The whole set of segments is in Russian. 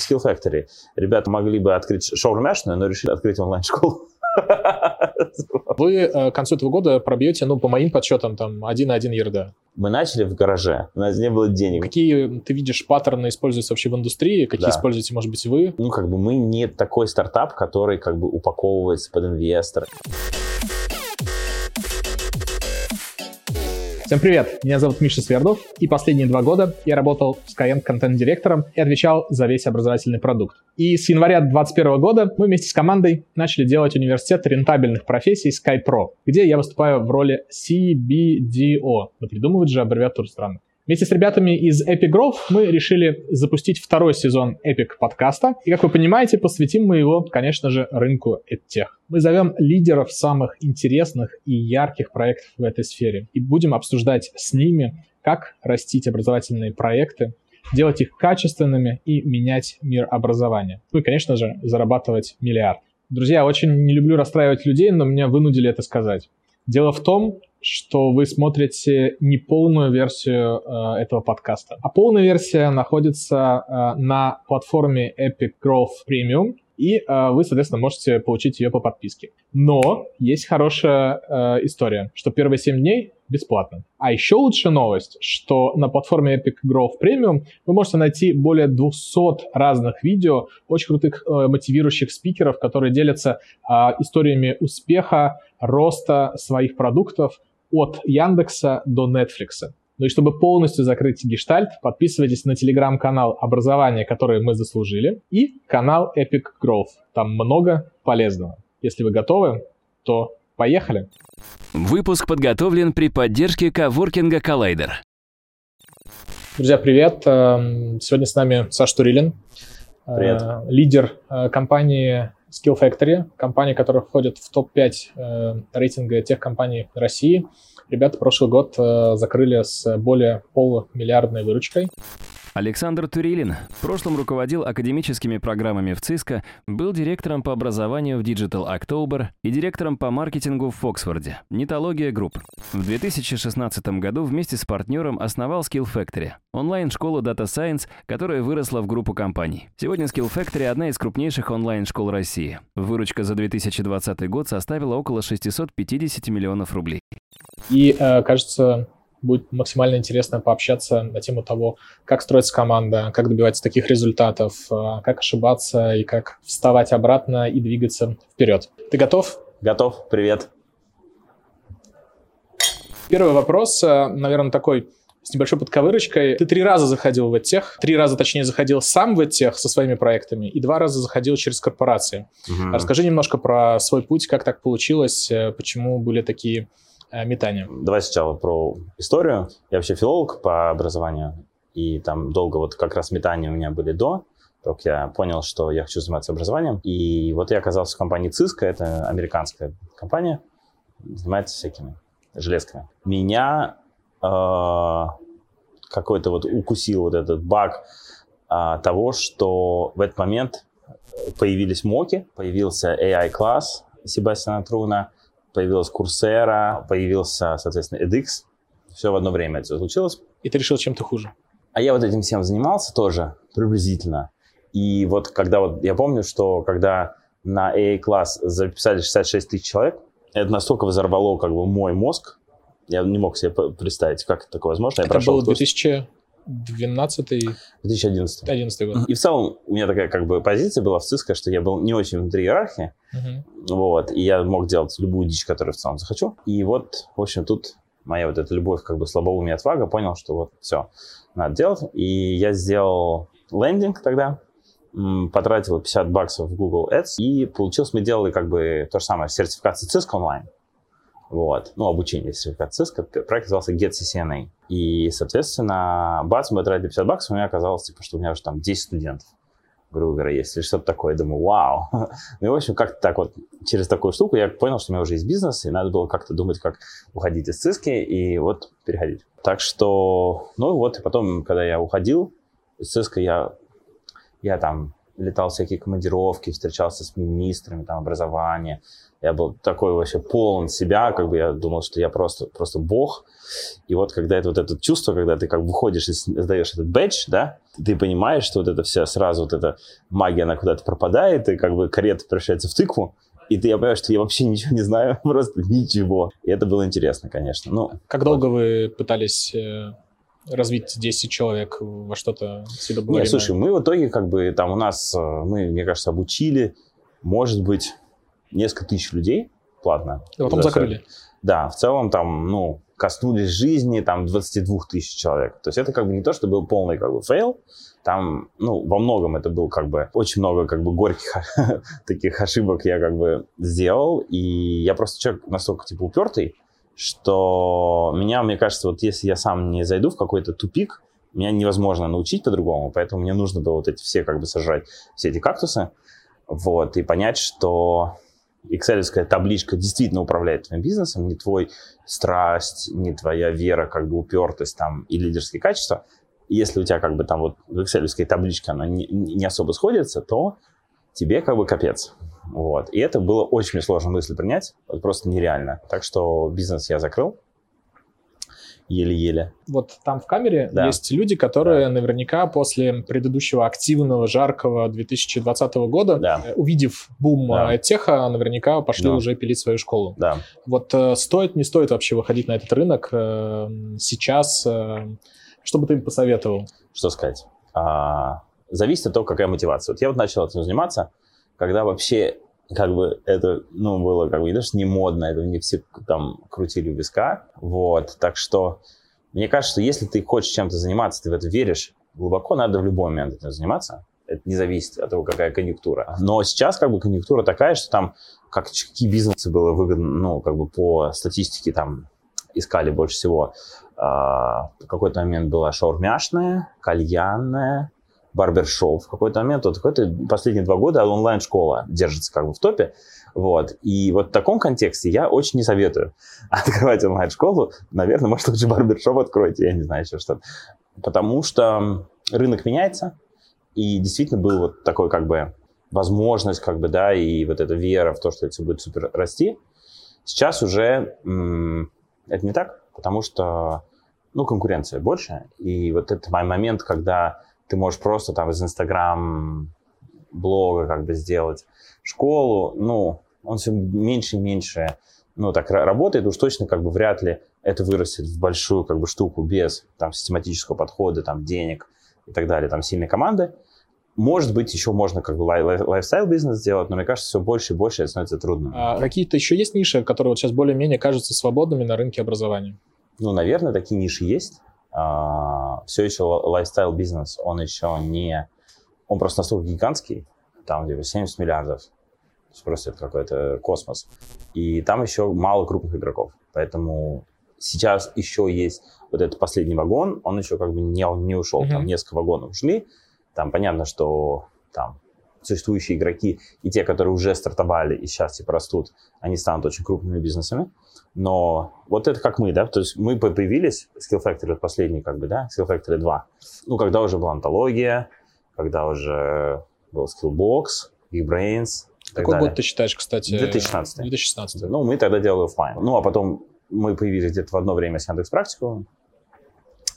Skill Factory. Ребята могли бы открыть шоурумяшную, но решили открыть онлайн-школу. Вы э, к концу этого года пробьете, ну, по моим подсчетам, там, 1,1 ерда. Мы начали в гараже, у нас не было денег. Какие ты видишь паттерны используются вообще в индустрии? Какие Да. используете, может быть, вы? Ну, как бы мы не такой стартап, который как бы упаковывается под инвестора. Всем привет, меня зовут Миша Свердов, и последние два года я работал в Skyeng контент-директором и отвечал за весь образовательный продукт. И с января 2021 года мы вместе с командой начали делать университет рентабельных профессий SkyPro, где я выступаю в роли CBDO. Но придумывать же аббревиатуру странно. Вместе с ребятами из Epic Growth мы решили запустить второй сезон Epic подкаста. И, как вы понимаете, посвятим мы его, конечно же, рынку EdTech. Мы зовем лидеров самых интересных и ярких проектов в этой сфере и будем обсуждать с ними, как растить образовательные проекты, делать их качественными и менять мир образования. Ну и, конечно же, зарабатывать миллиард. Друзья, очень не люблю расстраивать людей, но меня вынудили это сказать. Дело в том, что вы смотрите не полную версию э, этого подкаста. А полная версия находится э, на платформе Epic Growth Premium, и э, вы, соответственно, можете получить ее по подписке. Но есть хорошая э, история, что первые 7 дней бесплатно. А еще лучшая новость, что на платформе Epic Growth Premium вы можете найти более 200 разных видео, очень крутых э, мотивирующих спикеров, которые делятся э, историями успеха, роста своих продуктов от Яндекса до Netflix. Ну и чтобы полностью закрыть гештальт, подписывайтесь на телеграм-канал образования, который мы заслужили, и канал Epic Growth. Там много полезного. Если вы готовы, то поехали. Выпуск подготовлен при поддержке коворкинга Collider. Друзья, привет. Эм, Сегодня с нами Саш Турилин, э, Привет. лидер э, компании Skill Factory, компания, которая входит в топ-5 э, рейтинга тех компаний России. Ребята прошлый год э, закрыли с более полумиллиардной выручкой. Александр Турилин в прошлом руководил академическими программами в Cisco, был директором по образованию в Digital October и директором по маркетингу в Фоксфорде, Нетология Групп. В 2016 году вместе с партнером основал Skill Factory, онлайн-школу Data Science, которая выросла в группу компаний. Сегодня Skill Factory одна из крупнейших онлайн-школ России. Выручка за 2020 год составила около 650 миллионов рублей. И, э, кажется, будет максимально интересно пообщаться на тему того, как строится команда, как добиваться таких результатов, э, как ошибаться и как вставать обратно и двигаться вперед. Ты готов? Готов? Привет. Первый вопрос, э, наверное, такой с небольшой подковырочкой. Ты три раза заходил в EdTech, три раза, точнее, заходил сам в EdTech со своими проектами и два раза заходил через корпорации. Мгм. Расскажи немножко про свой путь, как так получилось, э, почему были такие метания. Давай сначала про историю. Я вообще филолог по образованию, и там долго вот как раз метания у меня были до, только я понял, что я хочу заниматься образованием. И вот я оказался в компании Cisco, это американская компания, занимается всякими железками. Меня э, какой-то вот укусил вот этот баг а, того, что в этот момент появились моки, появился AI-класс Себастьяна Труна, появилась Coursera, появился, соответственно, edX. Все в одно время это случилось. И ты решил чем-то хуже. А я вот этим всем занимался тоже приблизительно. И вот когда вот я помню, что когда на AA-класс записали 66 тысяч человек, это настолько взорвало как бы мой мозг, я не мог себе представить, как такое возможно. Я Это прошел был курс 2012-2011 2011. год. И в целом у меня такая как бы позиция была в ЦИСКО, что я был не очень внутри иерархии, Мгм. вот, и я мог делать любую дичь, которую в целом захочу. И вот, в общем, тут моя вот эта любовь как бы слабоумие отвага, понял, что вот все, надо делать. И я сделал лендинг тогда, потратил 50 баксов в Google Ads, и получилось, мы делали как бы то же самое, сертификация Cisco онлайн. Вот. Ну, обучение сертификации Cisco. Проект назывался Get. И, соответственно, бац, мы тратили 50 баксов, у меня оказалось, типа, что у меня уже там 10 студентов грубо есть, или что-то такое. Думаю, вау. Ну и, в общем, как-то так вот, через такую штуку я понял, что у меня уже есть бизнес, и надо было как-то думать, как уходить из циски, и вот переходить. Так что, ну вот, и потом, когда я уходил из циска, я, я там летал всякие командировки, встречался с министрами там, образования. Я был такой вообще полон себя, как бы я думал, что я просто, просто бог. И вот когда это вот это чувство, когда ты как бы выходишь и сдаешь этот бэдж, да, ты понимаешь, что вот это все сразу, вот эта магия, она куда-то пропадает, и как бы карета превращается в тыкву, и ты, я понимаю, что я вообще ничего не знаю, просто ничего. И это было интересно, конечно. Ну, как долго вот. вы пытались э, развить 10 человек во что-то седобываемое? Нет, слушай, мы в итоге как бы там у нас, э, мы, мне кажется, обучили, может быть, несколько тысяч людей платно. И потом закрыли. Да, в целом там, ну, коснулись жизни там 22 тысяч человек. То есть это как бы не то, что был полный как бы fail, там, ну, во многом это был как бы очень много как бы горьких таких ошибок я как бы сделал, и я просто человек настолько типа упертый, что меня, мне кажется, вот если я сам не зайду в какой-то тупик, меня невозможно научить по-другому, поэтому мне нужно было вот эти все как бы сажать, все эти кактусы, вот, и понять, что excel табличка действительно управляет твоим бизнесом, не твой страсть, не твоя вера, как бы упертость там и лидерские качества. Если у тебя как бы там вот в excel табличке она не, не особо сходится, то тебе как бы капец. Вот. И это было очень сложно мысль принять, вот просто нереально. Так что бизнес я закрыл, еле-еле. Вот там в камере да. есть люди, которые да. наверняка после предыдущего активного, жаркого 2020 года, да. Э, увидев бум да. Э, теха, наверняка пошли да. уже пилить свою школу. Да. Вот э, стоит, не стоит вообще выходить на этот рынок сейчас? Что бы ты им посоветовал? Что сказать? А, зависит от того, какая мотивация. Вот я вот начал этим заниматься, когда вообще как бы это, ну, было как бы что не модно, это не все там крутили виска, вот, так что мне кажется, что если ты хочешь чем-то заниматься, ты в это веришь, глубоко надо в любой момент этим заниматься, это не зависит от того, какая конъюнктура. Но сейчас как бы конъюнктура такая, что там как, какие бизнесы было выгодно, ну, как бы по статистике там искали больше всего. А, в какой-то момент была шаурмяшная, кальянная, барбершоп в какой-то момент, вот какой-то последние два года онлайн-школа держится как бы в топе, вот. И вот в таком контексте я очень не советую открывать онлайн-школу. Наверное, может, лучше барбершоп откройте, я не знаю, еще что-то. Потому что рынок меняется, и действительно был вот такой как бы возможность, как бы, да, и вот эта вера в то, что это все будет супер расти. Сейчас уже м- это не так, потому что, ну, конкуренция больше, и вот этот момент, когда ты можешь просто там из Инстаграм блога как бы сделать школу, ну, он все меньше и меньше, ну, так работает, уж точно как бы вряд ли это вырастет в большую как бы штуку без там систематического подхода, там денег и так далее, там сильной команды. Может быть, еще можно как бы лайфстайл бизнес сделать, но мне кажется, все больше и больше это становится трудно. А какие-то еще есть ниши, которые вот сейчас более-менее кажутся свободными на рынке образования? Ну, наверное, такие ниши есть. А, все еще лайфстайл бизнес, он еще не... Он просто настолько гигантский, там где 70 миллиардов. Просто это какой-то космос. И там еще мало крупных игроков. Поэтому сейчас еще есть вот этот последний вагон, он еще как бы не, не ушел. Mm-hmm. Там несколько вагонов ушли. Там понятно, что там существующие игроки и те, которые уже стартовали и сейчас типа растут, они станут очень крупными бизнесами. Но вот это как мы, да, то есть мы появились, Skill Factory последний, как бы, да, Skill Factory 2, ну, когда уже была антология, когда уже был Skillbox, Geekbrains. Какой год ты считаешь, кстати? 2016. 2016. Ну, мы тогда делали офлайн. Ну, а потом мы появились где-то в одно время с Яндекс Практику.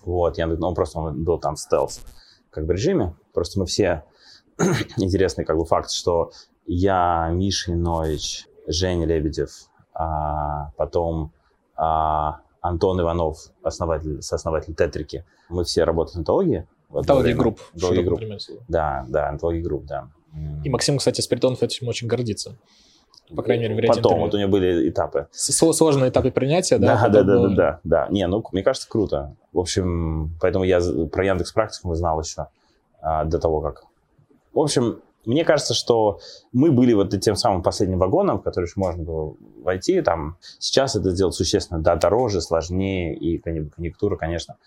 Вот, Яндекс, ну, просто он был там в стелс как бы режиме. Просто мы все... Интересный как бы факт, что я, Миша Инович, Женя Лебедев, а, потом а, Антон Иванов, основатель, сооснователь Тетрики. Мы все работали в антологии. Антология групп. Антология групп. Да, да, антология групп, да. И Максим, кстати, Спиридонов этим очень гордится. По крайней мере, в Потом, вот у него были этапы. Сложные этапы принятия, да? Да, да, да, да, да, да. Не, ну, мне кажется, круто. В общем, поэтому я про Яндекс Практику знал еще а, до того, как... В общем, мне кажется, что мы были вот тем самым последним вагоном, в который еще можно было войти. Там, сейчас это сделать существенно да, дороже, сложнее, и конъюнктура, конечно,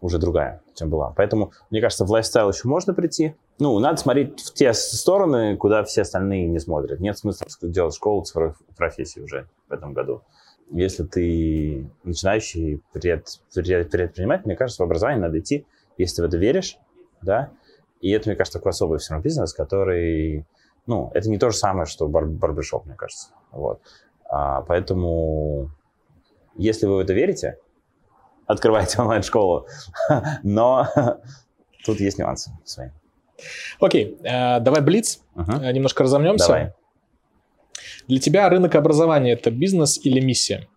уже другая, чем была. Поэтому, мне кажется, в лайфстайл еще можно прийти. Ну, надо смотреть в те стороны, куда все остальные не смотрят. Нет смысла делать школу цифровых профессий уже в этом году. Если ты начинающий пред, пред, предприниматель, мне кажется, в образование надо идти, если в это веришь, да, И это, мне кажется, такой особый все равно бизнес, который, ну, это не то же самое, что бар барбершоп, мне кажется. Вот. А, поэтому, если вы в это верите, открывайте онлайн-школу. Но тут есть нюансы свои. Окей, э, давай Блиц, э, немножко разомнемся. Давай. Для тебя рынок образования это бизнес или миссия?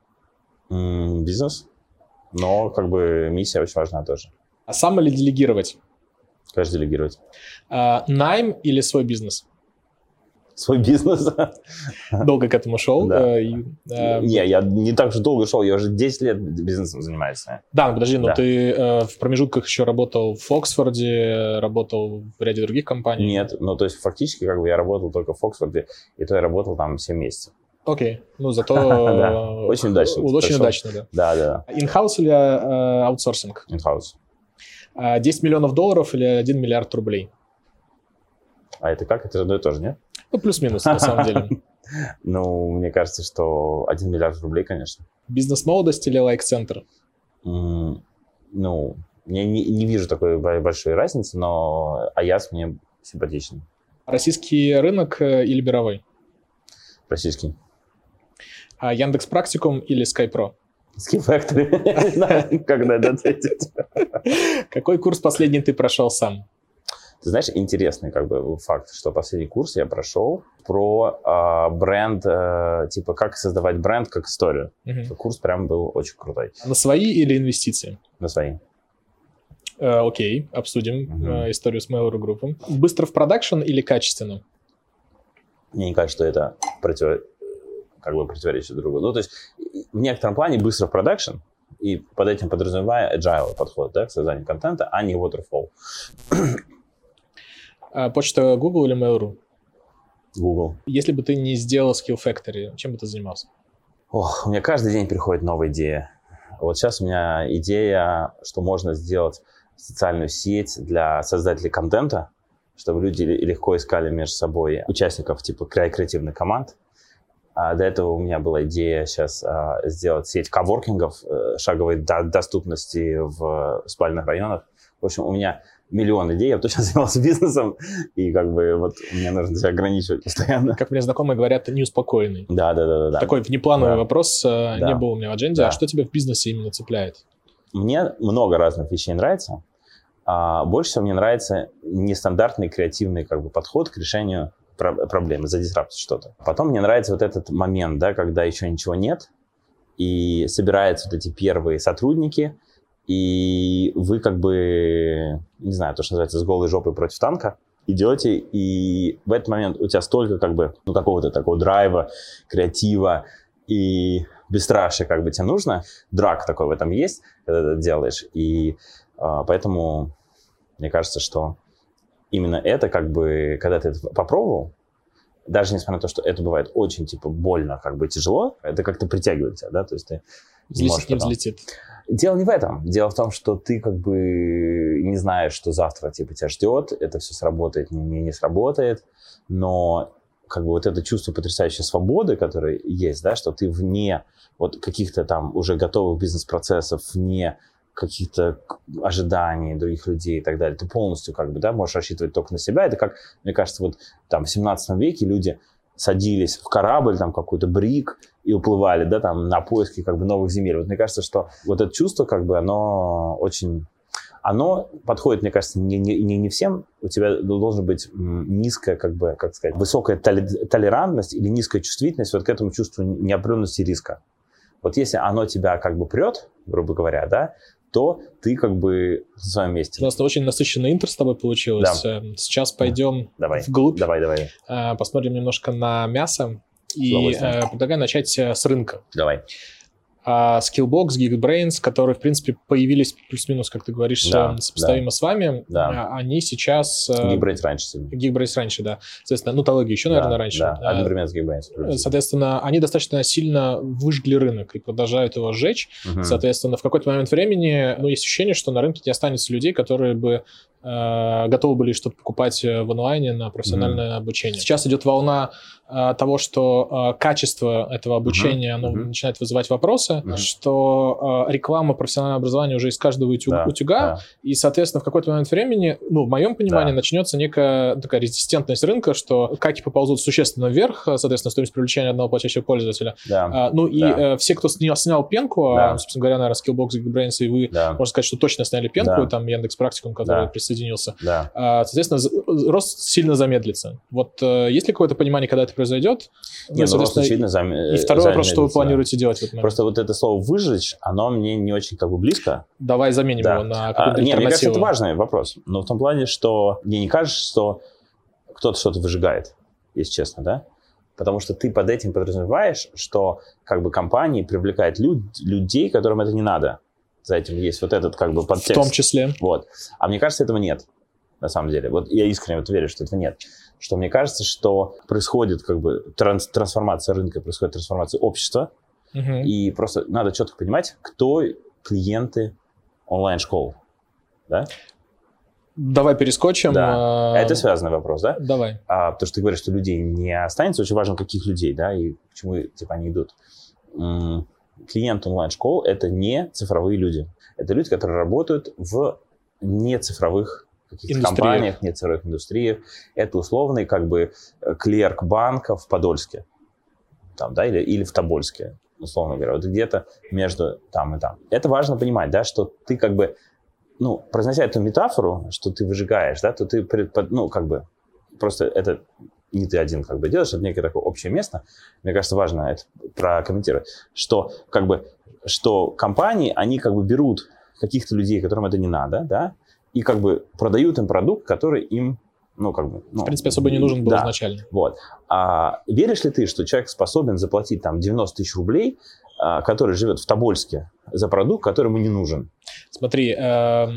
Бизнес. Но как бы миссия очень важна тоже. А сам или делегировать? Конечно, делегировать. А, найм или свой бизнес? Свой бизнес. Долго к этому шел. Да. э, и, э, Не, я не так же долго шел, я уже 10 лет бизнесом занимаюсь. Да, ну подожди, но Да. ты э, в промежутках еще работал в Оксфорде, работал в ряде других компаний. Нет, ну то есть фактически как бы я работал только в Оксфорде, и то я работал там 7 месяцев. Окей, ну зато... Да, очень удачно Очень удачно, да. Да, да, In-house или э, аутсорсинг? in-house. А 10 миллионов долларов или 1 миллиард рублей? А это как? Это одно и то же, нет? Ну, плюс-минус, на самом деле. Ну, мне кажется, что 1 миллиард рублей, конечно. Бизнес-молодость или Like Центр? Ну, я не, не вижу такой бо- большой разницы, но Аяз мне симпатичен. Российский рынок э, или мировой? Российский. А Яндекс Практикум или Skypro? Factory. Не знаю, как на это ответить. Какой курс последний ты прошел сам? Ты знаешь, интересный как бы факт, что последний курс я прошел про а, бренд, э, типа как создавать бренд как историю. Мгм. Курс прям был очень крутой. На свои или инвестиции? На свои. Э, окей, обсудим Мгм. э, историю с Mail.ru Group. Быстро в продакшн или качественно? Мне не кажется, что это против... как бы противоречит друг другу. Ну, то есть в некотором плане быстро в продакшн, и под этим подразумевая agile подход да, к созданию контента, а не waterfall. А почта Google или Mail.ru? Google. Если бы ты не сделал Skill Factory, чем бы ты занимался? Ох, у меня каждый день приходит новая идея. Вот сейчас у меня идея, что можно сделать социальную сеть для создателей контента, чтобы люди ле- легко искали между собой участников типа кре- креативных команд. А до этого у меня была идея сейчас а, сделать сеть коворкингов э, шаговой до- доступности в спальных районах. В общем, у меня миллион идей, я точно занимался бизнесом, и как бы вот мне нужно себя ограничивать постоянно. Как мне знакомые говорят, неуспокоенный. Да, да, да, да. Такой внеплановый Да. вопрос э, Да. не был у меня в адженде. Да. А что тебе в бизнесе именно цепляет? Мне много разных вещей нравится. А больше всего мне нравится нестандартный креативный как бы, подход к решению про- проблемы, задисраптить что-то. Потом мне нравится вот этот момент, да, когда еще ничего нет, и собираются вот эти первые сотрудники, и вы как бы, не знаю, то, что называется, с голой жопой против танка, идете, и в этот момент у тебя столько как бы, ну, какого-то такого драйва, креатива и бесстрашия как бы тебе нужно. Драк такой в этом есть, когда ты это делаешь. И а, поэтому мне кажется, что именно это как бы, когда ты это попробовал, даже несмотря на то, что это бывает очень, типа, больно, как бы тяжело, это как-то притягивает тебя, да, то есть ты можешь не потом- взлетит. Дело не в этом. Дело в том, что ты как бы не знаешь, что завтра типа тебя ждет, это все сработает, не, не, не сработает, но как бы вот это чувство потрясающей свободы, которое есть, да, что ты вне вот каких-то там уже готовых бизнес-процессов, вне каких-то ожиданий других людей и так далее. Ты полностью как бы, да, можешь рассчитывать только на себя. Это как, мне кажется, вот там в 17 веке люди садились в корабль, там какой-то брик, и уплывали, да, там на поиски как бы новых земель. Вот мне кажется, что вот это чувство, как бы, оно очень... Оно подходит, мне кажется, не, не, не всем. У тебя должна быть низкая, как бы, как сказать, высокая толерантность или низкая чувствительность вот к этому чувству неопределенности риска. Вот если оно тебя как бы прет, грубо говоря, да, то ты как бы на своем У месте. нас очень насыщенный интер с тобой получилось. Э, Сейчас пойдем Давай, вглубь, давай, давай, э, посмотрим немножко на мясо. И э, предлагаю начать э, с рынка. давай. А Skillbox, Geekbrains, которые, в принципе, появились плюс-минус, как ты говоришь, Да, э, сопоставимо с вами, Да. а, они сейчас... э, Geekbrains раньше. Geekbrains раньше, да. Соответственно, нутология еще, наверное, Да, раньше. Да, А, одновременно с Geekbrains. Соответственно, они достаточно сильно выжгли рынок и продолжают его сжечь. Мгм. Соответственно, в какой-то момент времени, ну, есть ощущение, что на рынке не останется людей, которые бы э, готовы были что-то покупать э, в онлайне на профессиональное mm-hmm. обучение. Сейчас идет волна э, того, что э, качество этого обучения, mm-hmm. оно mm-hmm. начинает вызывать вопросы, mm-hmm. что э, реклама профессионального образования уже из каждого утюг, да, утюга, да. и, соответственно, в какой-то момент времени, ну, в моем понимании, да. начнется некая такая резистентность рынка, что каки поползут существенно вверх, соответственно, стоимость привлечения одного платящего пользователя. Да. А, ну и да. э, все, кто снял, снял пенку, да. а, собственно говоря, наверное, Skillbox, Geekbrains и вы, да. можно сказать, что точно сняли пенку, да. там Яндекс Практикум, который да. присоединился. Да. А, соответственно, рост сильно замедлится. Вот э, есть ли какое-то понимание, когда это произойдет? Не, ну, ну рост сильно зам... И второй вопрос, что вы планируете делать в этот момент? Просто вот это слово «выжечь», оно мне не очень как бы близко. Давай заменим да. его на какую-то а, Нет, мне кажется, это важный вопрос. Но в том плане, что мне не кажется, что кто-то что-то выжигает, если честно, да? Потому что ты под этим подразумеваешь, что как бы компании привлекают люд, людей, которым это не надо. За этим есть вот этот как бы подтекст. В том числе. Вот. А мне кажется, этого нет на самом деле. Вот я искренне вот верю, что этого нет. Что мне кажется, что происходит как бы транс трансформация рынка, происходит трансформация общества, угу. и просто надо четко понимать, кто клиенты онлайн-школ. Да? Давай перескочим. Да. А, это связанный вопрос, да? Давай. А, потому что ты говоришь, что людей не останется. Очень важно, каких людей, да, и почему типа они идут. Клиент онлайн-школ – это не цифровые люди. Это люди, которые работают в нецифровых каких-то компаниях, нецифровых индустриях. Это условный как бы клерк банка в Подольске. Там, да, или, или в Тобольске, условно говоря. Вот где-то между там и там. Это важно понимать, да, что ты как бы ну, произнося эту метафору, что ты выжигаешь, да, то ты, ну, как бы, просто это не ты один как бы делаешь, это некое такое общее место. Мне кажется, важно это прокомментировать, что как бы, что компании, они как бы берут каких-то людей, которым это не надо, да, и как бы продают им продукт, который им ну, как бы... Ну, в принципе, особо не нужен был да, изначально. Вот. А веришь ли ты, что человек способен заплатить там 90 тысяч рублей, а, который живет в Тобольске, за продукт, который ему не нужен? Смотри, э,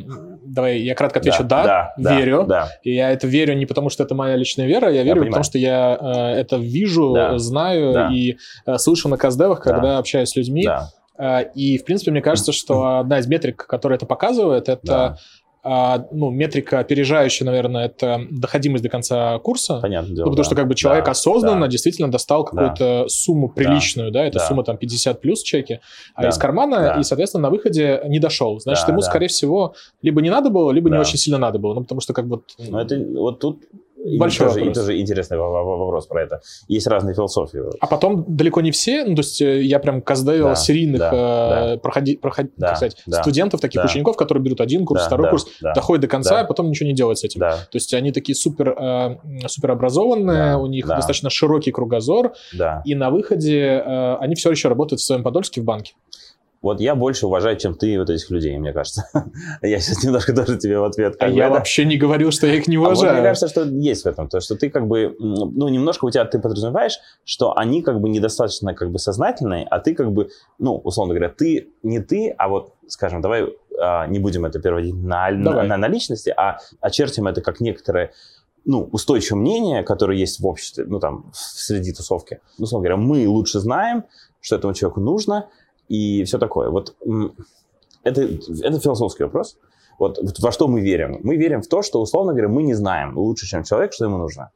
давай я кратко отвечу. Да, да, верю. Да, И я это верю не потому, что это моя личная вера, я верю, я потому что я э, это вижу, да, знаю да. и э, слышу на каздевах, когда да. общаюсь с людьми. Да. Э, и, в принципе, мне кажется, что одна из метрик, которая это показывает, это да а, ну, метрика опережающая, наверное, это доходимость до конца курса. Понятно. Дело, ну, потому да. что как бы человек да, осознанно да. действительно достал какую-то да. сумму приличную, да, да? это да. сумма там 50 плюс чеки, а да. из кармана, да. и, соответственно, на выходе не дошел. Значит, да, ему, да. скорее всего, либо не надо было, либо да. не очень сильно надо было. Ну, потому что как бы... Ну, это вот тут Большой и тоже, и тоже интересный вопрос про это. Есть разные философии. А потом далеко не все, ну, то есть э, я прям каздевил да, серийных да, э, да. Проходи, проходи, да, сказать, да, студентов, таких да. учеников, которые берут один курс, да, второй да, курс, да, доходят до конца, да. а потом ничего не делают с этим. Да. То есть они такие супер, э, супер образованные, да, у них да. достаточно широкий кругозор, да. и на выходе э, они все еще работают в своем Подольске в банке. Вот я больше уважаю, чем ты вот этих людей, мне кажется. я сейчас немножко тоже тебе в ответ. А я вообще не говорил, что я их не уважаю. А вот мне кажется, что есть в этом. То, что ты как бы, ну, немножко у тебя ты подразумеваешь, что они как бы недостаточно как бы сознательные, а ты как бы, ну, условно говоря, ты не ты, а вот, скажем, давай а, не будем это переводить на, на, на, на личности, а очертим это как некоторое ну, устойчивое мнение, которое есть в обществе, ну, там, среди тусовки. Ну, условно говоря, мы лучше знаем, что этому человеку нужно, и все такое. Вот это, это философский вопрос. Вот, во что мы верим? Мы верим в то, что, условно говоря, мы не знаем лучше, чем человек, что ему нужно.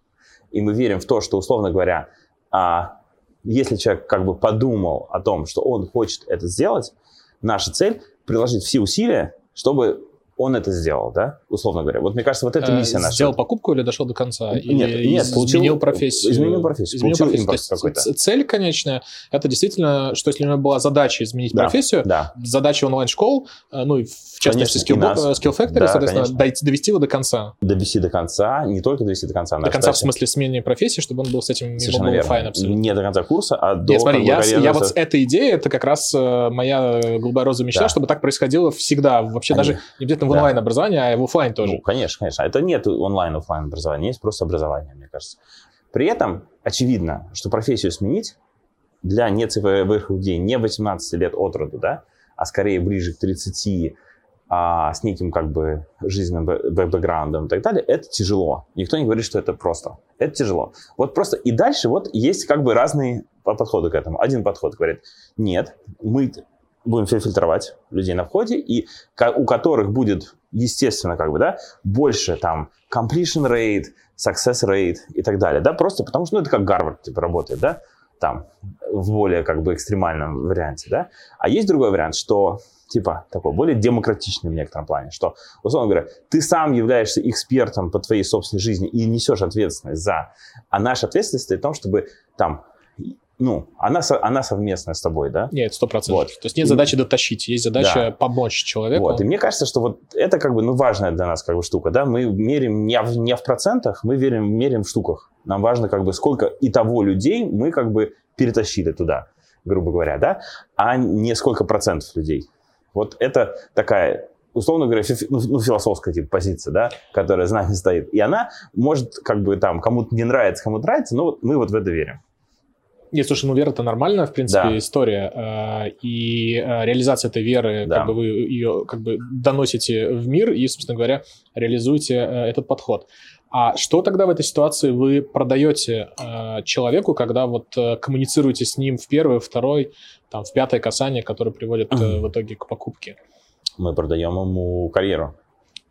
И мы верим в то, что, условно говоря, а, если человек как бы подумал о том, что он хочет это сделать, наша цель приложить все усилия, чтобы он это сделал, да, условно говоря. Вот мне кажется, вот эта э, миссия наша. Сделал покупку или дошел до конца? Нет, или нет, получил, изменил профессию? Изменил профессию, изменил получил профессию. какой-то. Цель конечная, это действительно, что если у него была задача изменить да, профессию, да. задача онлайн-школ, э, ну, в частности, Skill, нас, Skill Factory, да, соответственно, дойти, довести его до конца. Довести до конца, не только довести до конца. До конца в смысле смены профессии, чтобы он был с этим Совершенно верно. fine абсолютно. Не до конца курса, а до... Нет, смотри, я, я вот эта идея, это как раз э, моя голубая роза мечта, чтобы так происходило всегда, вообще даже не обязательно в онлайн-образовании, а в офлайн тоже. Ну, конечно, конечно. Это нет онлайн-офлайн образования, есть просто образование, мне кажется. При этом очевидно, что профессию сменить для нецифровых людей не 18 лет от роду, да, а скорее ближе к 30, а, с неким как бы жизненным бэкграундом и так далее, это тяжело. Никто не говорит, что это просто. Это тяжело. Вот просто и дальше вот есть как бы разные подходы к этому. Один подход говорит, нет, мы будем фильтровать людей на входе, и у которых будет, естественно, как бы, да, больше там completion rate, success rate и так далее, да, просто потому что, ну, это как Гарвард, типа, работает, да, там, в более, как бы, экстремальном варианте, да. А есть другой вариант, что, типа, такой более демократичный в некотором плане, что, условно говоря, ты сам являешься экспертом по твоей собственной жизни и несешь ответственность за, а наша ответственность в том, чтобы, там, ну, она, она совместная с тобой, да? Нет, сто процентов. Вот. То есть нет задачи дотащить, есть задача да. помочь человеку. Вот, и мне кажется, что вот это как бы, ну, важная для нас как бы штука, да? Мы мерим не в, не в процентах, мы верим, мерим в штуках. Нам важно как бы сколько и того людей мы как бы перетащили туда, грубо говоря, да? А не сколько процентов людей. Вот это такая условно говоря, фи, ну, ну, философская типа позиция, да, которая за нами стоит. И она может, как бы там, кому-то не нравится, кому-то нравится, но вот мы вот в это верим. Нет, слушай, ну вера это нормальная, в принципе, да. история. А, и а, реализация этой веры, да. как бы вы ее как бы доносите в мир и, собственно говоря, реализуете э, этот подход. А что тогда в этой ситуации вы продаете э, человеку, когда вот э, коммуницируете с ним в первое, второй, там, в пятое касание, которое приводит э, в итоге к покупке? Мы продаем ему карьеру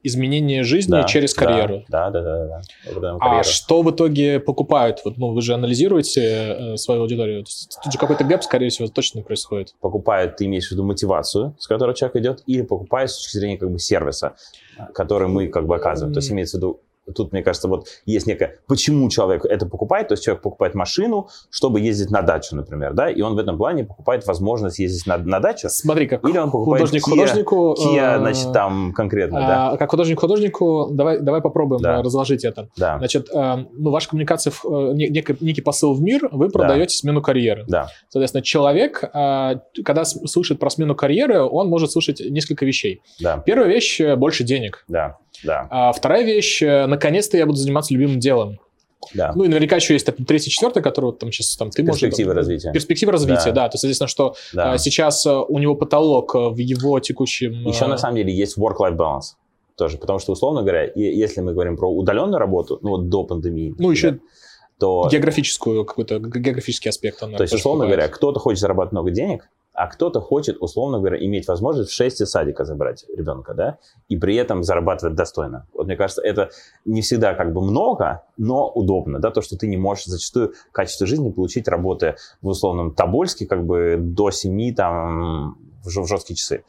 изменение жизни да, через карьеру. Да, да, да, да. да. А что в итоге покупают? Вот, ну, вы же анализируете э, свою аудиторию. Тут же какой-то гэп, скорее всего, точно происходит. Покупают, ты имеешь в виду мотивацию, с которой человек идет, или покупают с точки зрения как бы сервиса, который мы как бы оказываем. Mm. То есть имеется в виду тут, мне кажется, вот есть некое, почему человек это покупает, то есть человек покупает машину, чтобы ездить на дачу, например, да, и он в этом плане покупает возможность ездить на, на дачу. Смотри, как или он покупает художник Kia, художнику, Kia, значит, там конкретно, а, да. Как художник художнику, давай, давай попробуем да. разложить это. Да. Значит, э, ну, ваша коммуникация, э, некий, некий посыл в мир, вы продаете да. смену карьеры. Да. Соответственно, человек, э, когда слышит про смену карьеры, он может слышать несколько вещей. Да. Первая вещь – больше денег. Да. Да. А вторая вещь, э, наконец-то я буду заниматься любимым делом. Да. Ну и наверняка еще есть третий, четвертый, который вот там сейчас там ты можешь... Перспективы развития. Перспективы развития, да. да. То есть, соответственно, что да. а, сейчас а, у него потолок в его текущем... Еще а... на самом деле есть work-life balance тоже, потому что, условно говоря, если мы говорим про удаленную работу, ну вот до пандемии... Ну еще то... географическую какой-то, географический аспект. то есть, условно говоря, кто-то хочет зарабатывать много денег, а кто-то хочет, условно говоря, иметь возможность в 6 садика забрать ребенка, да, и при этом зарабатывать достойно. Вот мне кажется, это не всегда как бы много, но удобно, да, то, что ты не можешь зачастую качество жизни получить, работая в условном Тобольске, как бы до 7 там в жесткие часы.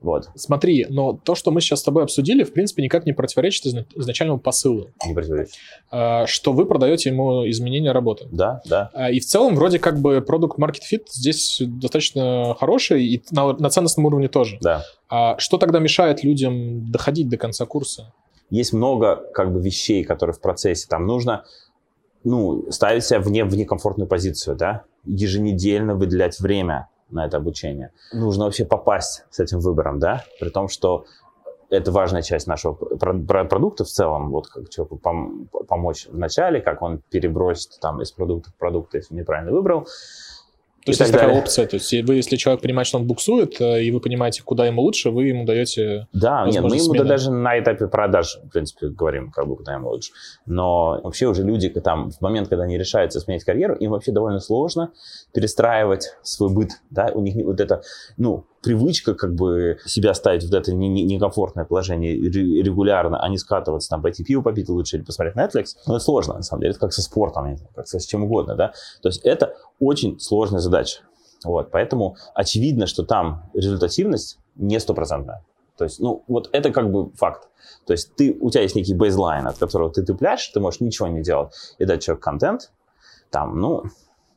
Вот. Смотри, но то, что мы сейчас с тобой обсудили, в принципе, никак не противоречит изначальному посылу. Не противоречит. А, что вы продаете ему изменения работы. Да, да. А, и в целом, вроде как бы продукт Market Fit здесь достаточно хороший, и на, на ценностном уровне тоже. Да. А что тогда мешает людям доходить до конца курса? Есть много как бы вещей, которые в процессе. Там нужно ну, ставить себя вне, в некомфортную позицию, да, еженедельно выделять время на это обучение. Нужно вообще попасть с этим выбором, да, при том, что это важная часть нашего продукта в целом, вот как человеку пом- помочь в начале, как он перебросит там из продукта в продукт, если неправильно выбрал, то есть есть такая далее. опция, то есть вы, если человек понимает, что он буксует, э, и вы понимаете, куда ему лучше, вы ему даете Да, нет, мы ему да, даже на этапе продаж, в принципе, говорим, как бы, куда ему лучше. Но вообще уже люди, там, в момент, когда они решаются сменить карьеру, им вообще довольно сложно перестраивать свой быт, да, у них вот это, ну, привычка как бы себя ставить в это некомфортное положение регулярно, а не скатываться, там, пойти пиво попить лучше или посмотреть Netflix, ну, это сложно, на самом деле. Это как со спортом, как со с чем угодно, да. То есть это очень сложная задача. Вот, поэтому очевидно, что там результативность не стопроцентная. То есть, ну, вот это как бы факт. То есть ты, у тебя есть некий бейзлайн, от которого ты тупляешь, ты можешь ничего не делать и дать человеку контент, там, ну,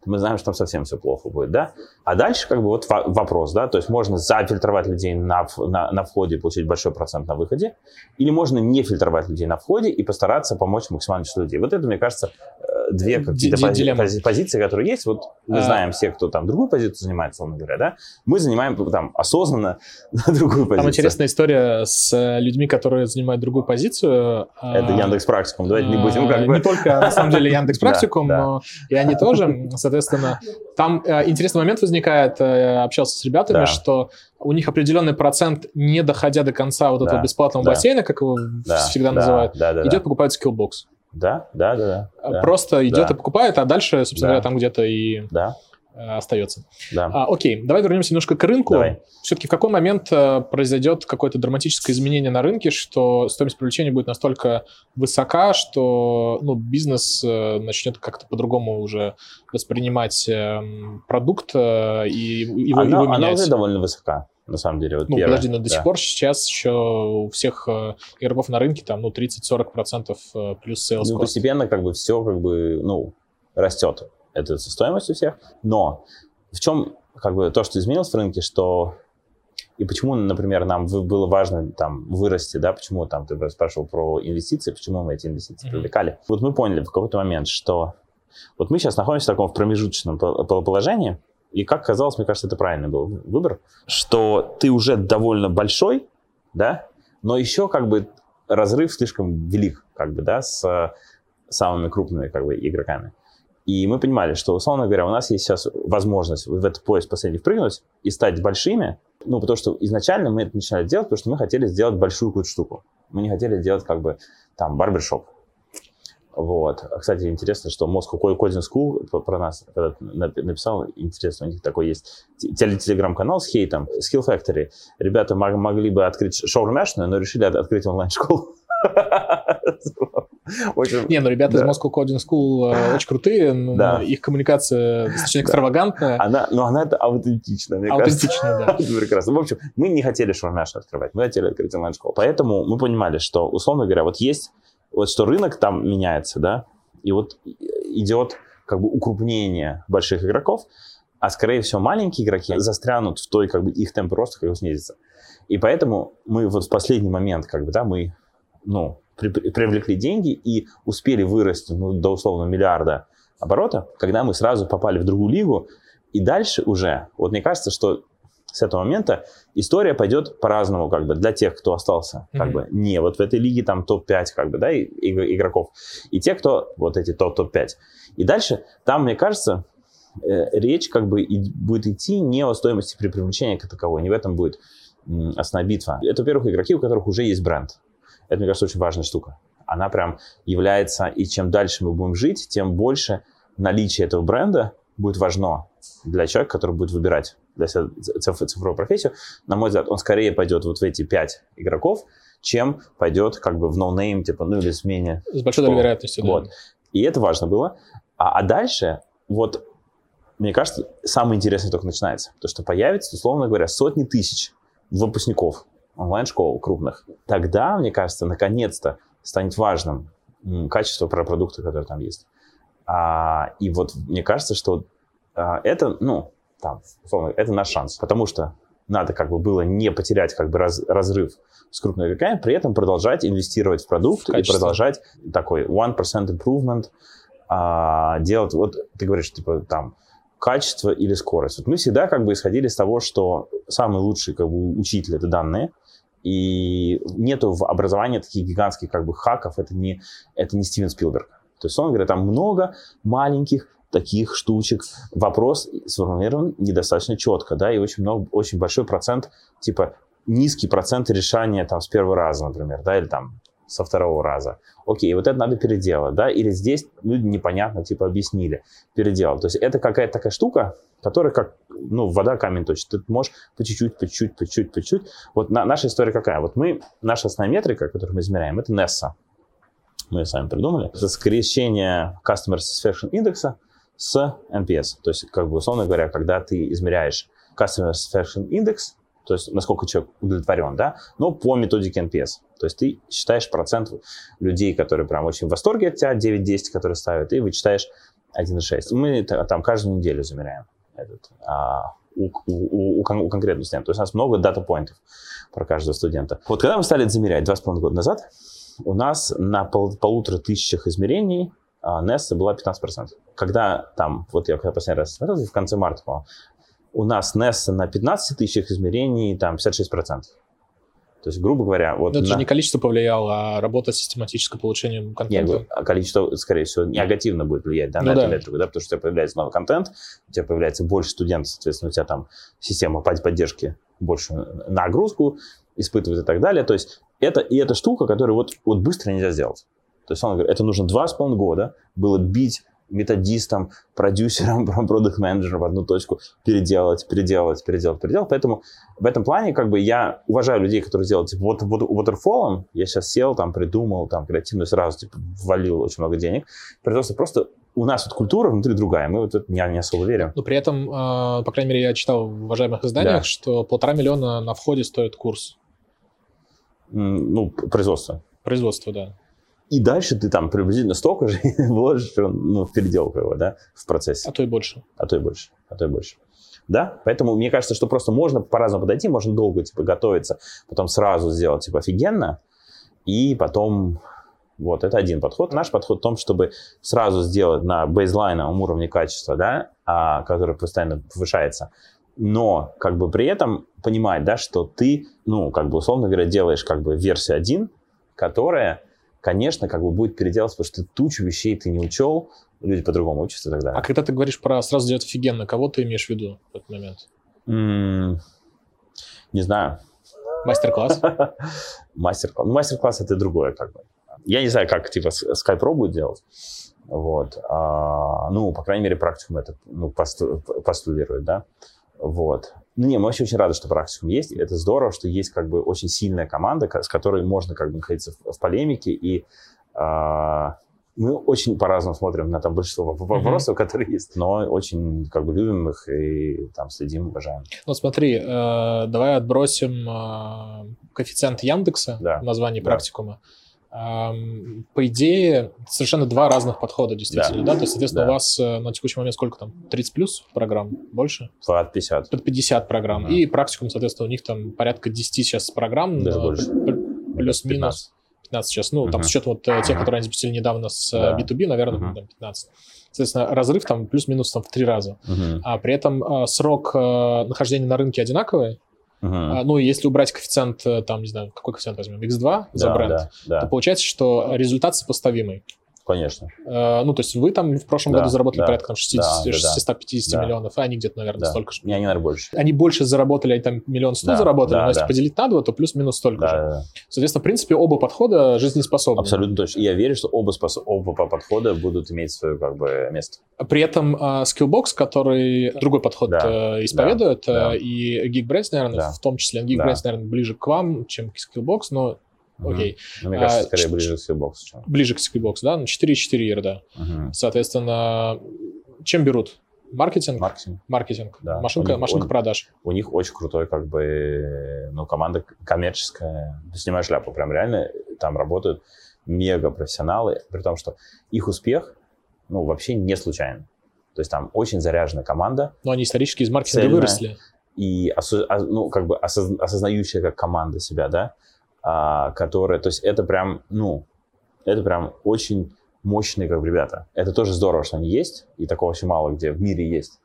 мы знаем, что там совсем все плохо будет, да? А дальше как бы вот вопрос, да, то есть можно зафильтровать людей на, на, на входе и получить большой процент на выходе, или можно не фильтровать людей на входе и постараться помочь максимально числу людей. Вот это, мне кажется, э, две какие-то пози- пози- позиции, которые есть. Вот мы а... знаем все, кто там другую позицию занимает, условно говоря, да? Мы занимаем там осознанно другую позицию. Там интересная история с э, людьми, которые занимают другую позицию. А, это Яндекс Практикум, давайте не будем как бы... Не только, на самом деле, Яндекс Практикум, но и они тоже, соответственно, там э, интересный момент возникает, э, общался с ребятами, что у них определенный процент, не доходя до конца вот этого бесплатного бассейна, как его да. всегда да. называют, идет покупает Skillbox. Да, да, да, да. Просто идет да. и покупает, а дальше, собственно да. говоря, там где-то и да. э, остается. Да. А, окей, давай вернемся немножко к рынку. Давай. Все-таки в какой момент э, произойдет какое-то драматическое изменение на рынке, что стоимость привлечения будет настолько высока, что ну, бизнес э, начнет как-то по-другому уже воспринимать э, продукт и его, она, его она менять? уже довольно высока, на самом деле. Вот Ну, первое. подожди, но до Да. сих пор сейчас еще у всех э, игроков на рынке там, ну, 30-40% э, плюс sales Ну, постепенно как бы все как бы, ну, растет. Это со стоимостью всех. Но в чем как бы то, что изменилось в рынке, что и почему, например, нам было важно там вырасти, да, почему там ты спрашивал про инвестиции, почему мы эти инвестиции Мгм. привлекали. Вот мы поняли в какой-то момент, что вот мы сейчас находимся в таком в промежуточном пол- пол- положении, и как казалось, мне кажется, это правильный был выбор, что ты уже довольно большой, да, но еще как бы разрыв слишком велик, как бы, да, с э, самыми крупными как бы игроками. И мы понимали, что, условно говоря, у нас есть сейчас возможность в этот поезд последний впрыгнуть и стать большими, ну, потому что изначально мы это начинали делать, потому что мы хотели сделать большую какую-то штуку. Мы не хотели делать, как бы, там, барбершоп. Вот. А, Кстати, интересно, что Moscow Coding School про- нас когда написал, интересно, у них такой есть те- теле- телеграм-канал с хейтом, Skill Factory. Ребята мог- могли бы открыть шаурмяшную, но решили от- открыть онлайн-школу. Очень- Не, ну ребята Да. из Moscow Coding School э, очень крутые, но Да. их коммуникация достаточно экстравагантная, Она, но она это аутентична, мне кажется. аутентичная, да. Прекрасно. В общем, мы не хотели шаурмяшную открывать, мы хотели открыть онлайн-школу. Поэтому мы понимали, что, условно говоря, вот есть, вот что рынок там меняется, да, и вот идет как бы укрупнение больших игроков, а скорее всего маленькие игроки застрянут в той, как бы их темп роста как бы снизится. И поэтому мы вот в последний момент, как бы, да, мы, ну, при- при- привлекли деньги и успели вырасти, ну, до условно миллиарда оборота, когда мы сразу попали в другую лигу, и дальше уже, вот мне кажется, что с этого момента история пойдет по-разному, как бы, для тех, кто остался, как Мгм. бы, не вот в этой лиге там топ-5, как бы, да, и- и- игроков, и те, кто вот эти топ-топ-5. И дальше там, мне кажется, э, речь как бы и будет идти не о стоимости при привлечении как таковой, не в этом будет м, основная битва. Это, во-первых, игроки, у которых уже есть бренд. Это, мне кажется, очень важная штука. Она прям является, и чем дальше мы будем жить, тем больше наличие этого бренда будет важно для человека, который будет выбирать для себя циф- цифровую профессию. На мой взгляд, он скорее пойдет вот в эти пять игроков, чем пойдет как бы в no-name, типа, ну или смене С большой долей Вот. вероятностью, да. вот. И это важно было. А, а дальше, вот, мне кажется, самое интересное только начинается. То, что появится, условно говоря, сотни тысяч выпускников онлайн-школ крупных. Тогда, мне кажется, наконец-то станет важным качество про продукты, которые там есть. А, и вот мне кажется, что а, это, ну, там, условно, это наш шанс. Потому что надо как бы было не потерять как бы раз- разрыв с крупными игроками, при этом продолжать инвестировать в продукт В и продолжать такой 1% improvement, а, делать, вот ты говоришь, типа, там, качество или скорость. Вот мы всегда как бы исходили из того, что самый лучший как бы учитель — это данные, и нету в образовании таких гигантских как бы хаков, это не, это не Стивен Спилберг. То есть он говорит, там много маленьких таких штучек. Вопрос сформулирован недостаточно четко, да, и очень много, очень большой процент, типа низкий процент решения там с первого раза, например, да, или там со второго раза. Окей, вот это надо переделать, да, или здесь люди непонятно, типа, объяснили, переделал. То есть это какая-то такая штука, которая как, ну, вода камень точит. Ты можешь по чуть-чуть, по чуть-чуть, по чуть-чуть, чуть-чуть. Вот на- наша история какая? Вот мы, наша основная метрика, которую мы измеряем, это NESA. Мы сами придумали. Это скрещение Customer Satisfaction Index с NPS. То есть, как бы, условно говоря, когда ты измеряешь Customer Satisfaction Index, то есть насколько человек удовлетворен, да, но по методике NPS. То есть ты считаешь процент людей, которые прям очень в восторге от тебя, 9-10, которые ставят, и вычитаешь 1,6. Мы там каждую неделю замеряем этот, а, у, у, у, у конкретного студента. То есть у нас много дата-поинтов про каждого студента. Вот когда мы стали это замерять два с половиной года назад, у нас на пол- полутора тысячах измерений а, NESA была 15%. Когда там, вот я когда последний раз смотрел, в конце марта, по-моему, у нас NESA на 15 тысячах измерений там 56%. То есть, грубо говоря, вот Но это же на- не количество повлияло, а работа систематически по улучшению Нет, контента. а количество, скорее всего, негативно будет влиять да, Ну на да. эту метрику, да, потому что у тебя появляется новый контент, у тебя появляется больше студентов, соответственно, у тебя там система под- поддержки больше нагрузку испытывает и так далее. То есть это и эта штука, которую вот, вот быстро нельзя сделать. То есть он говорит, это нужно два с половиной года было бить методистом, продюсером, продукт-менеджером в одну точку переделать, переделать, переделать, переделать. Поэтому в этом плане как бы я уважаю людей, которые делают типа вот, вот waterfall, я сейчас сел, там, придумал, там, креативно сразу типа ввалил очень много денег. Просто, просто у нас вот культура внутри другая, мы вот это не, не особо верим. Но при этом, э, по крайней мере, я читал в уважаемых изданиях, да. что полтора миллиона на входе стоит курс. Ну, производство. Производство, да. И дальше ты там приблизительно столько же вложишь ну, в переделку его, да, в процессе. А то и больше. А то и больше, а то и больше. Да, поэтому мне кажется, что просто можно по-разному подойти, можно долго, типа, готовиться, потом сразу сделать, типа, офигенно, и потом вот, это один подход. Наш подход в том, чтобы сразу сделать на бейзлайновом уровне качества, да, а, который постоянно повышается, но как бы при этом понимать, да, что ты, ну, как бы условно говоря, делаешь как бы версию 1, которая конечно, как бы будет переделаться, потому что ты тучу вещей ты не учел, люди по-другому учатся тогда. А когда ты говоришь про сразу делать офигенно, кого ты имеешь в виду в этот момент? Mm, не знаю. Мастер-класс? Мастер-класс. Ну, мастер-класс это другое как бы. Я не знаю, как типа Skype Pro будет делать. Вот. А, ну, по крайней мере, практикум это ну, посту, постулирует, да. Вот. Ну, не, мы вообще очень рады, что практикум есть. Это здорово, что есть как бы очень сильная команда, с которой можно как бы находиться в, в полемике. И э, мы очень по-разному смотрим на там большинство вопросов, mm-hmm. которые есть, но очень как бы любим их и там следим, уважаем. Ну, смотри, э, давай отбросим э, коэффициент Яндекса да. в названии да. практикума по идее, совершенно два разных подхода, действительно, да? да? То есть, соответственно, да. у вас э, на текущий момент сколько там? 30 плюс программ? Больше? Под 50. Под 50 программ. Mm-hmm. И практикум, соответственно, у них там порядка 10 сейчас программ. Даже больше. Плюс-минус. 15 сейчас. Ну, uh-huh. там с учетом вот uh-huh. тех, которые они запустили недавно с да. B2B, наверное, uh-huh. там 15. Соответственно, разрыв там плюс-минус там в три раза. Uh-huh. А при этом срок нахождения на рынке одинаковый. Uh-huh. А, ну, если убрать коэффициент, э, там, не знаю, какой коэффициент возьмем, x2 да, за бренд, да, да. то получается, что результат сопоставимый. Конечно. Э, ну, то есть вы там в прошлом да, году заработали да, порядка там, 60, да, 650 да, миллионов, а они где-то, наверное, да. столько же. Не, они, наверное, больше. Они больше заработали, они там миллион сто да, заработали, да, но если да. поделить на два, то плюс-минус столько да, же. Да. Соответственно, в принципе, оба подхода жизнеспособны. Абсолютно точно. И я верю, что оба, способ, оба подхода будут иметь свое как бы место. При этом uh, Skillbox, который другой подход да, uh, исповедует, да, uh, и Geekbrains, наверное, да. в том числе, Geekbrains, да. наверное, ближе к вам, чем к Skillbox, но Окей. Ну, мне кажется, а, скорее ближе к. Чем... Ближе к Skillbox, да? Ну, 4,4 ерда. Угу. Соответственно, чем берут? Маркетинг? Маркетинг. Маркетинг. Да. Машинка, них, машинка у, продаж. У них очень крутой, как бы, ну, команда коммерческая. Ты снимаешь шляпу, прям реально там работают мега профессионалы, при том, что их успех, ну, вообще не случайен. То есть там очень заряженная команда. Но они исторически из маркетинга цельная, выросли. И, осо, ну, как бы осознающая как команда себя, да а, которые, то есть это прям, ну, это прям очень мощные как бы ребята. Это тоже здорово, что они есть, и такого очень мало где в мире есть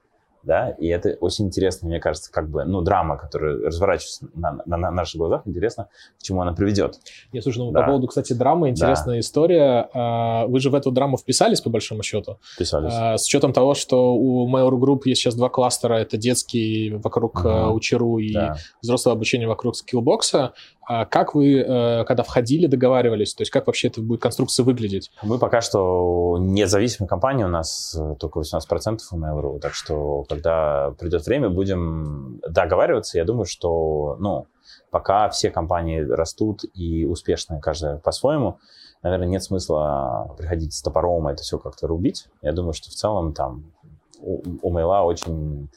да, и это очень интересно, мне кажется, как бы, ну, драма, которая разворачивается на, на, на наших глазах, интересно, к чему она приведет. Я слушай, ну, да. по поводу, кстати, драмы, интересная да. история. А, вы же в эту драму вписались, по большому счету? Вписались. А, с учетом того, что у Mail.ru Group есть сейчас два кластера, это детский вокруг угу. Учеру и да. взрослое обучение вокруг скиллбокса, а как вы, э, когда входили, договаривались? То есть как вообще это будет конструкция выглядеть? Мы пока что независимая компания, у нас э, только 18% у Mail.ru, так что когда придет время, будем договариваться. Я думаю, что, ну, пока все компании растут и успешные, каждая по-своему, наверное, нет смысла приходить с топором и это все как-то рубить. Я думаю, что в целом там у, у Мейла очень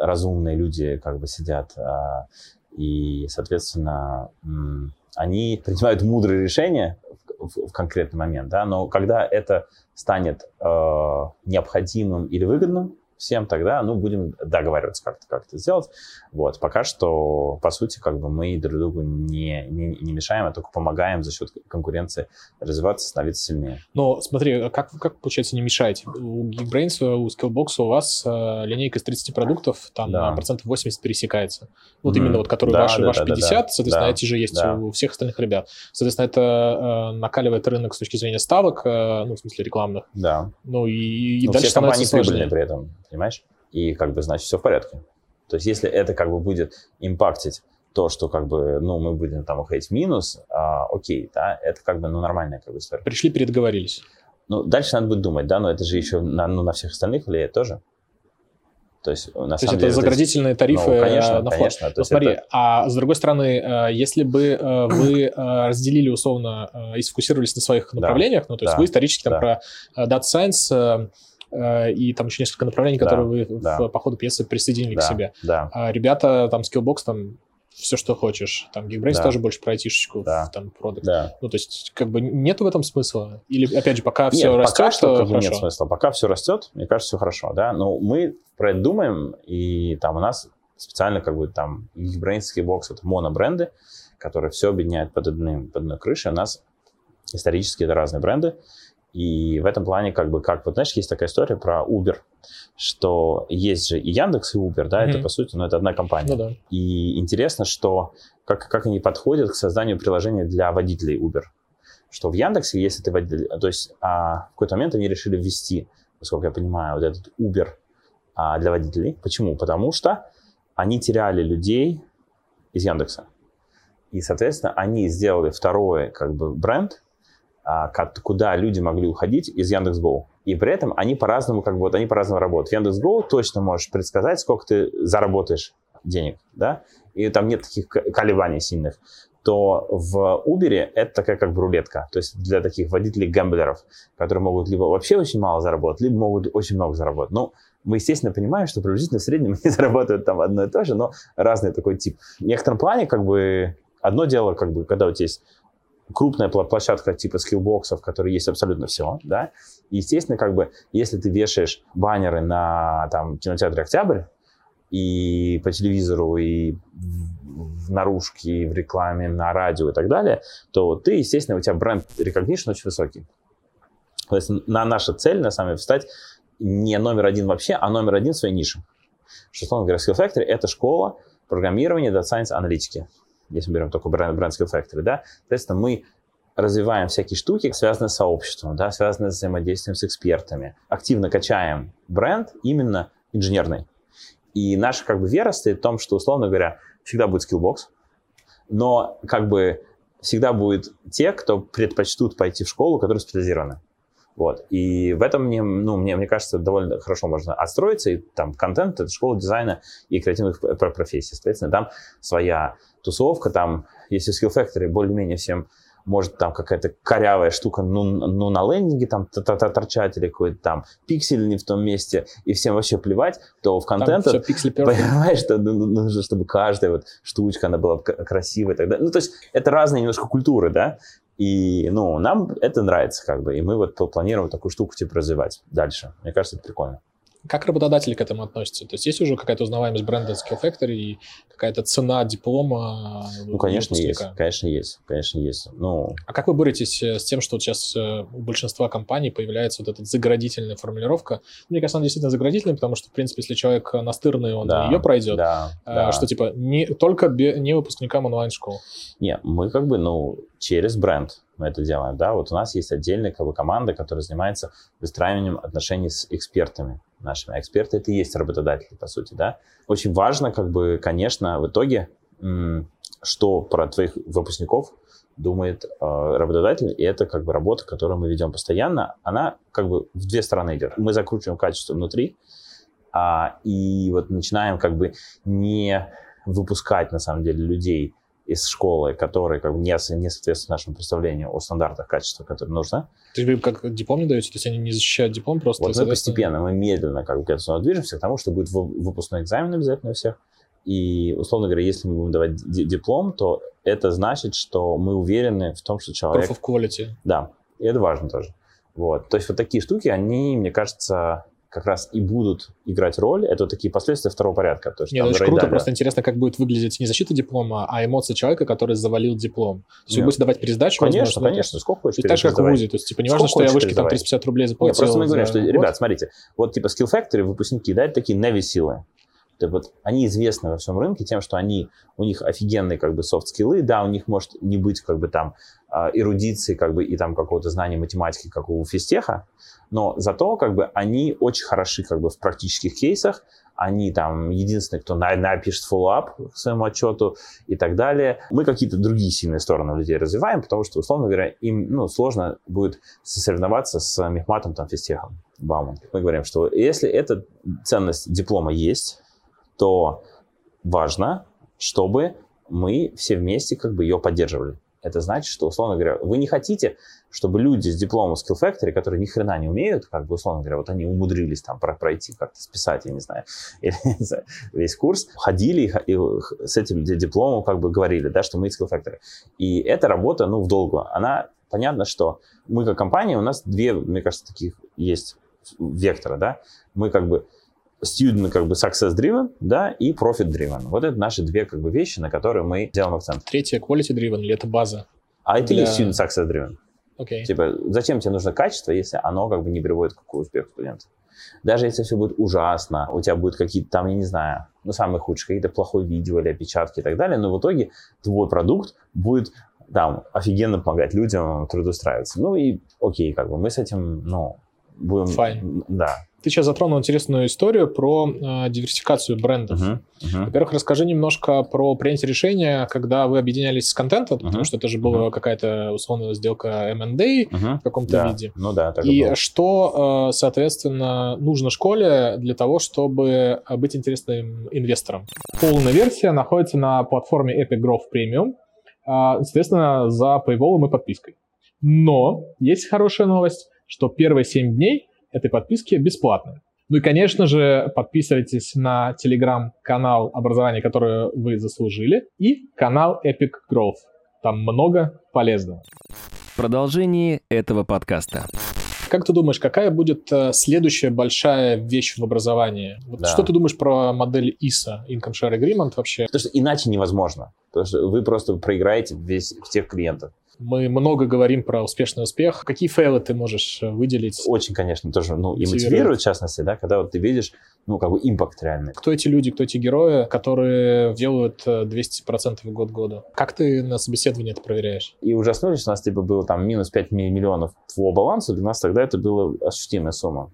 разумные люди как бы сидят а, и, соответственно, они принимают мудрые решения в, в конкретный момент, да, но когда это станет э, необходимым или выгодным, всем, тогда, ну, будем договариваться как-то, как это сделать. Вот, пока что, по сути, как бы мы друг другу не, не, не мешаем, а только помогаем за счет конкуренции развиваться, становиться сильнее. Но смотри, как, как получается, не мешаете? У Geekbrains, у Skillbox у вас э, линейка из 30 продуктов, там да. процентов 80 пересекается. Вот mm-hmm. именно вот, которые да, ваши, да, ваши 50, да, соответственно, да, эти же есть да. у всех остальных ребят. Соответственно, это э, накаливает рынок с точки зрения ставок, э, ну, в смысле рекламных. Да. Ну, и, и ну, дальше все компании прибыльные при этом понимаешь? И как бы, значит, все в порядке. То есть если это как бы будет импактить то, что как бы, ну, мы будем там уходить в минус, а, окей, да, это как бы, ну, нормальная как бы история. Пришли, передоговорились. Ну, дальше надо будет думать, да, но это же еще на, ну, на всех остальных влияет тоже. То есть, на То есть это заградительные тарифы ну, конечно, на конечно. Ну, смотри, это... а с другой стороны, э, если бы э, вы разделили условно и сфокусировались на своих направлениях, да, ну, то есть да, вы исторически там да. про Data Science и там еще несколько направлений, да, которые вы да. в, по ходу пьесы присоединили да, к себе. Да. А ребята там Skillbox там все, что хочешь. Там Geekbrains да. тоже больше про айтишечку, да. там, продукт. Да. Ну, то есть, как бы, нету в этом смысла? Или, опять же, пока нет, все пока растет, что, как хорошо? бы, нет смысла. Пока все растет, мне кажется, все хорошо, да. Но мы про это думаем, и там у нас специально, как бы, там, Geekbrains, Skillbox — это монобренды, которые все объединяют под, одним, под одной крышей. У нас исторически это разные бренды, и в этом плане, как бы, как, вот знаешь, есть такая история про Uber, что есть же и Яндекс, и Uber, да, mm-hmm. это, по сути, ну, это одна компания. Ну, да. И интересно, что как, как они подходят к созданию приложения для водителей Uber. Что в Яндексе, если ты водитель, то есть а, в какой-то момент они решили ввести, насколько я понимаю, вот этот Uber а, для водителей. Почему? Потому что они теряли людей из Яндекса. И, соответственно, они сделали второй, как бы, бренд, а, куда люди могли уходить из Яндекс.Го. И при этом они по-разному, как бы, вот они по-разному работают. В Яндекс.Го точно можешь предсказать, сколько ты заработаешь денег, да, и там нет таких колебаний сильных то в Uber это такая как бы рулетка. То есть для таких водителей-гэмблеров, которые могут либо вообще очень мало заработать, либо могут очень много заработать. Ну, мы, естественно, понимаем, что приблизительно в среднем они зарабатывают там одно и то же, но разный такой тип. В некотором плане, как бы, одно дело, как бы, когда у тебя есть крупная площадка типа скиллбоксов, в есть абсолютно все, да, и, естественно, как бы, если ты вешаешь баннеры на, там, кинотеатре «Октябрь», и по телевизору, и в наружке, и в рекламе, на радио и так далее, то ты, естественно, у тебя бренд recognition очень высокий. То есть на наша цель, на самом деле, стать не номер один вообще, а номер один в своей нише. Что, условно говоря, Skill Factory — это школа программирования, Data Science, аналитики если мы берем только бренд, бренд Skill Factory, да, соответственно, мы развиваем всякие штуки, связанные с сообществом, да, связанные с взаимодействием с экспертами. Активно качаем бренд именно инженерный. И наша как бы вера стоит в том, что, условно говоря, всегда будет Skillbox, но как бы всегда будет те, кто предпочтут пойти в школу, которые специализированы. Вот. И в этом мне, ну, мне, мне кажется, довольно хорошо можно отстроиться. И там контент — это школа дизайна и креативных профессий. Соответственно, там своя тусовка, там, если Skill Factory более-менее всем может там какая-то корявая штука, ну, ну на лендинге там торчать или какой-то там пиксель не в том месте, и всем вообще плевать, то в контент, понимаешь, что ну, ну, нужно, чтобы каждая вот штучка, она была красивая и так далее. Ну, то есть это разные немножко культуры, да, и, ну, нам это нравится как бы, и мы вот планируем такую штуку типа развивать дальше. Мне кажется, это прикольно. Как работодатели к этому относятся? То есть есть уже какая-то узнаваемость бренда Skill Factory и какая-то цена диплома? Ну, конечно, есть. Конечно, есть. Конечно, есть. Ну... А как вы боретесь э, с тем, что вот сейчас э, у большинства компаний появляется вот эта заградительная формулировка? Мне кажется, она действительно заградительная, потому что, в принципе, если человек настырный, он да, ее пройдет. Да, а, да. Что, типа, не, только не выпускникам онлайн-школ. Не, мы как бы, ну, через бренд мы это делаем, да. Вот у нас есть отдельная как бы, команда, которая занимается выстраиванием отношений с экспертами нашими. А эксперты это и есть работодатели, по сути, да. Очень важно, как бы, конечно, в итоге, что про твоих выпускников думает э, работодатель, и это как бы работа, которую мы ведем постоянно, она как бы в две стороны идет. Мы закручиваем качество внутри, а, и вот начинаем как бы не выпускать на самом деле людей из школы, которые как бы не, не соответствуют нашему представлению о стандартах качества, которые нужно. То есть вы как диплом не даете? То есть они не защищают диплом просто? Вот мы постепенно, мы медленно как бы к этому движемся, к тому, что будет выпускной экзамен обязательно у всех. И, условно говоря, если мы будем давать диплом, то это значит, что мы уверены в том, что человек... Proof of quality. Да, и это важно тоже. Вот. То есть вот такие штуки, они, мне кажется, как раз и будут играть роль, это вот такие последствия второго порядка. То есть, Нет, очень круто, просто интересно, как будет выглядеть не защита диплома, а эмоции человека, который завалил диплом. То есть Нет. вы будете давать пересдачу? Конечно, возможно, конечно, сколько хочешь. Так же, как в ВУЗе, то есть, типа, не важно, что я вышке там 350 рублей заплатил. Нет, просто мы говорим, что, ребят, смотрите, вот типа Skill Factory, выпускники, да, это такие Navy-силы. Вот они известны во всем рынке тем, что они, у них офигенные как бы софт-скиллы, да, у них может не быть как бы там а, эрудиции как бы и там какого-то знания математики, как у физтеха, но зато как бы они очень хороши как бы в практических кейсах, они там единственные, кто напишет follow-up к своему отчету и так далее. Мы какие-то другие сильные стороны людей развиваем, потому что, условно говоря, им ну, сложно будет сосоревноваться с мехматом, там, физтехом, Бауман. Мы говорим, что если эта ценность диплома есть, то важно, чтобы мы все вместе как бы ее поддерживали. Это значит, что, условно говоря, вы не хотите, чтобы люди с дипломом Skill Factory, которые ни хрена не умеют, как бы, условно говоря, вот они умудрились там пройти как-то, списать, я не знаю, или, весь курс, ходили и, и с этим дипломом как бы говорили, да, что мы Skill Factory. И эта работа, ну, в долгую, она, понятно, что мы как компания, у нас две, мне кажется, таких есть вектора, да, мы как бы student как бы success driven, да, и profit driven. Вот это наши две как бы вещи, на которые мы делаем акцент. Третье quality driven или это база? А это для... и student success driven. Okay. Типа, зачем тебе нужно качество, если оно как бы не приводит к успеху студента? Даже если все будет ужасно, у тебя будут какие-то там, я не знаю, ну, самые худшие, какие-то плохое видео или опечатки и так далее, но в итоге твой продукт будет там офигенно помогать людям трудоустраиваться. Ну и окей, как бы мы с этим, ну, будем... Fine. Да, ты сейчас затронул интересную историю про э, диверсификацию брендов. Uh-huh, uh-huh. Во-первых, расскажи немножко про принятие решения, когда вы объединялись с контентом, uh-huh, потому что это же была uh-huh. какая-то условная сделка M&A uh-huh. в каком-то да. виде. Ну да, так И было. что, э, соответственно, нужно школе для того, чтобы быть интересным инвестором? Полная версия находится на платформе Epic Growth Premium, э, соответственно, за paywall и подпиской. Но есть хорошая новость, что первые 7 дней этой подписки бесплатны. Ну и, конечно же, подписывайтесь на телеграм-канал образования, которое вы заслужили, и канал Epic Growth. Там много полезного. В продолжении этого подкаста. Как ты думаешь, какая будет э, следующая большая вещь в образовании? Вот Да. Что ты думаешь про модель ISA, Income Share Agreement вообще? Потому что иначе невозможно. Потому что вы просто проиграете весь, всех клиентов. Мы много говорим про успешный успех. Какие фейлы ты можешь э, выделить? Очень, конечно, тоже ну, и Мотивирует. в частности, да, когда вот ты видишь, ну, как бы импакт реальный. Кто эти люди, кто эти герои, которые делают э, 200% в год году? Как ты на собеседовании это проверяешь? И ужаснулись, у нас типа было там минус 5 ми- миллионов по балансу, для нас тогда это была ощутимая сумма.